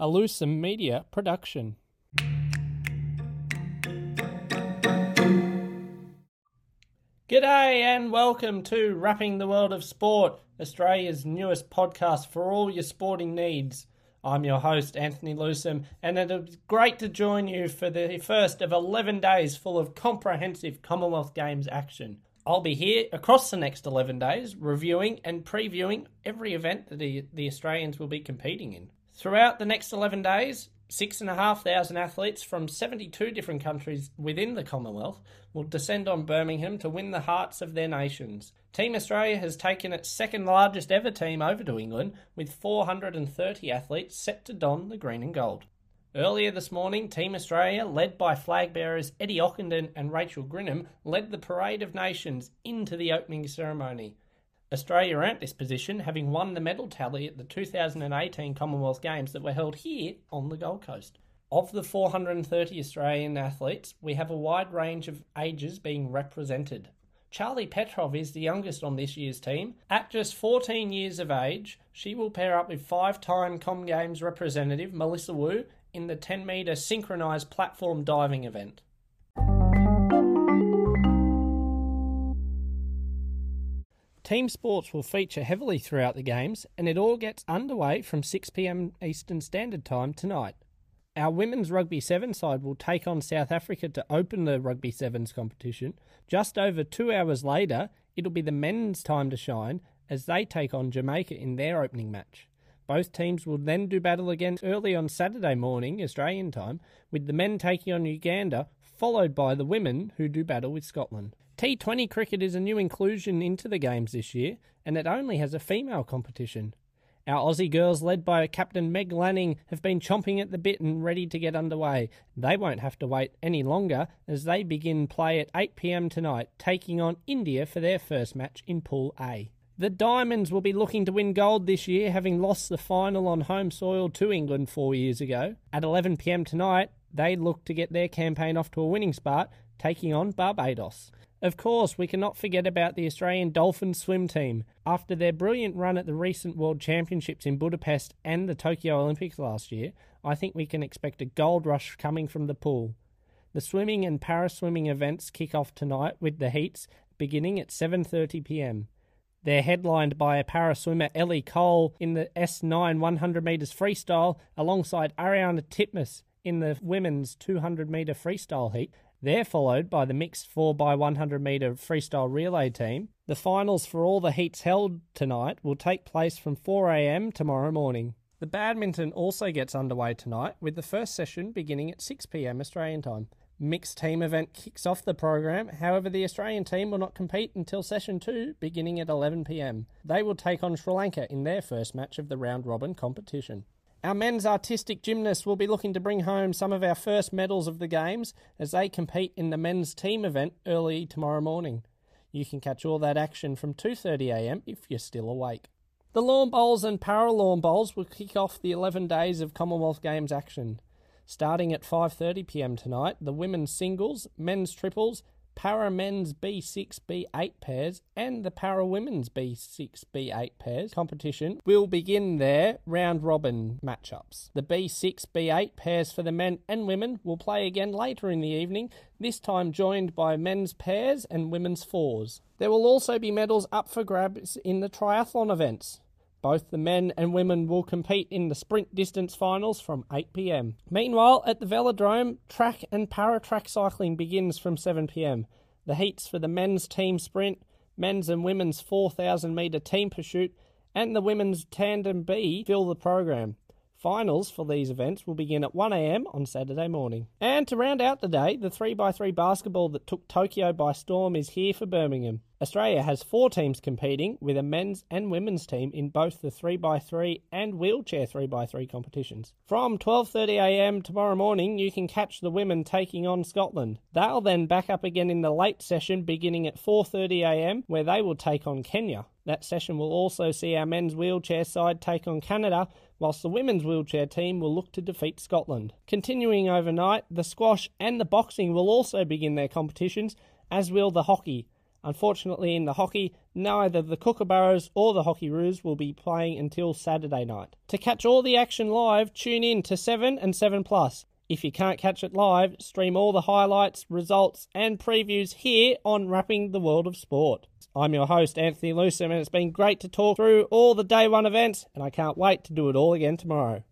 a Lucem Media production. G'day and welcome to Wrapping the World of Sport, Australia's newest podcast for all your sporting needs. I'm your host, Anthony Lucem, and it's great to join you for the first of 11 days full of comprehensive Commonwealth Games action. I'll be here across the next 11 days reviewing and previewing every event that the, the Australians will be competing in. Throughout the next 11 days, six and a half thousand athletes from 72 different countries within the Commonwealth will descend on Birmingham to win the hearts of their nations. Team Australia has taken its second largest ever team over to England with 430 athletes set to don the green and gold. Earlier this morning, Team Australia, led by flag bearers Eddie Ockenden and Rachael Grinham, led the Parade of Nations into the opening ceremony. Australia earned this position, having won the medal tally at the 2018 Commonwealth Games that were held here on the Gold Coast. Of the 430 Australian athletes, we have a wide range of ages being represented. Charli Petrov is the youngest on this year's team. At just 14 years of age, she will pair up with five time Com Games representative Melissa Wu in the 10 metre synchronised platform diving event. Team sports will feature heavily throughout the games, and it all gets underway from 6pm Eastern Standard Time tonight. Our women's rugby sevens side will take on South Africa to open the rugby sevens competition. Just over two hours later, it'll be the men's time to shine as they take on Jamaica in their opening match. Both teams will then do battle again early on Saturday morning, Australian time, with the men taking on Uganda, followed by the women who do battle with Scotland. T20 cricket is a new inclusion into the games this year, and it only has a female competition. Our Aussie girls, led by Captain Meg Lanning, have been chomping at the bit and ready to get underway. They won't have to wait any longer as they begin play at 8pm tonight, taking on India for their first match in Pool A. The Diamonds will be looking to win gold this year, having lost the final on home soil to England four years ago. At 11pm tonight, they look to get their campaign off to a winning start, taking on Barbados. Of course, we cannot forget about the Australian Dolphins swim team. After their brilliant run at the recent World Championships in Budapest and the Tokyo Olympics last year, I think we can expect a gold rush coming from the pool. The swimming and paraswimming events kick off tonight with the heats beginning at 7:30 p.m. They're headlined by a paraswimmer Ellie Cole in the S9 100 metres freestyle alongside Ariarne Titmus in the women's 200 metre freestyle heat they're followed by the mixed 4x100 metre freestyle relay team. The finals for all the heats held tonight will take place from 4am tomorrow morning. The badminton also gets underway tonight with the first session beginning at 6pm Australian time. Mixed team event kicks off the program. However, the Australian team will not compete until session 2 beginning at 11pm. They will take on Sri Lanka in their first match of the round robin competition. Our men's artistic gymnasts will be looking to bring home some of our first medals of the Games as they compete in the men's team event early tomorrow morning. You can catch all that action from 2.30am if you're still awake. The lawn bowls and para lawn bowls will kick off the 11 days of Commonwealth Games action. Starting at 5.30pm tonight, the women's singles, men's triples, para men's B6 B8 pairs and the para women's B6 B8 pairs competition will begin their round robin matchups. The B6 B8 pairs for the men and women will play again later in the evening, this time joined by men's pairs and women's fours. There will also be medals up for grabs in the triathlon events. Both the men and women will compete in the sprint distance finals from 8 pm. Meanwhile, at the Velodrome, track and para track cycling begins from 7 pm. The heats for the men's team sprint, men's and women's 4,000 metre team pursuit, and the women's tandem B fill the program. Finals for these events will begin at 1am on Saturday morning. And to round out the day, the 3x3 basketball that took Tokyo by storm is here for Birmingham. Australia has four teams competing, with a men's and women's team in both the 3x3 and wheelchair 3x3 competitions. From 12.30am tomorrow morning, you can catch the women taking on Scotland. They'll then back up again in the late session beginning at 4.30am, where they will take on Kenya. That session will also see our men's wheelchair side take on Canada, whilst the women's wheelchair team will look to defeat Scotland. Continuing overnight, the squash and the boxing will also begin their competitions, as will the hockey. Unfortunately, in the hockey, neither the Kookaburras or the Hockey Roos will be playing until Saturday night. To catch all the action live, tune in to 7 and 7 Plus. If you can't catch it live, stream all the highlights, results, and previews here on Wrapping the World of Sport. I'm your host, Anthony Lucem, and it's been great to talk through all the day one events, and I can't wait to do it all again tomorrow.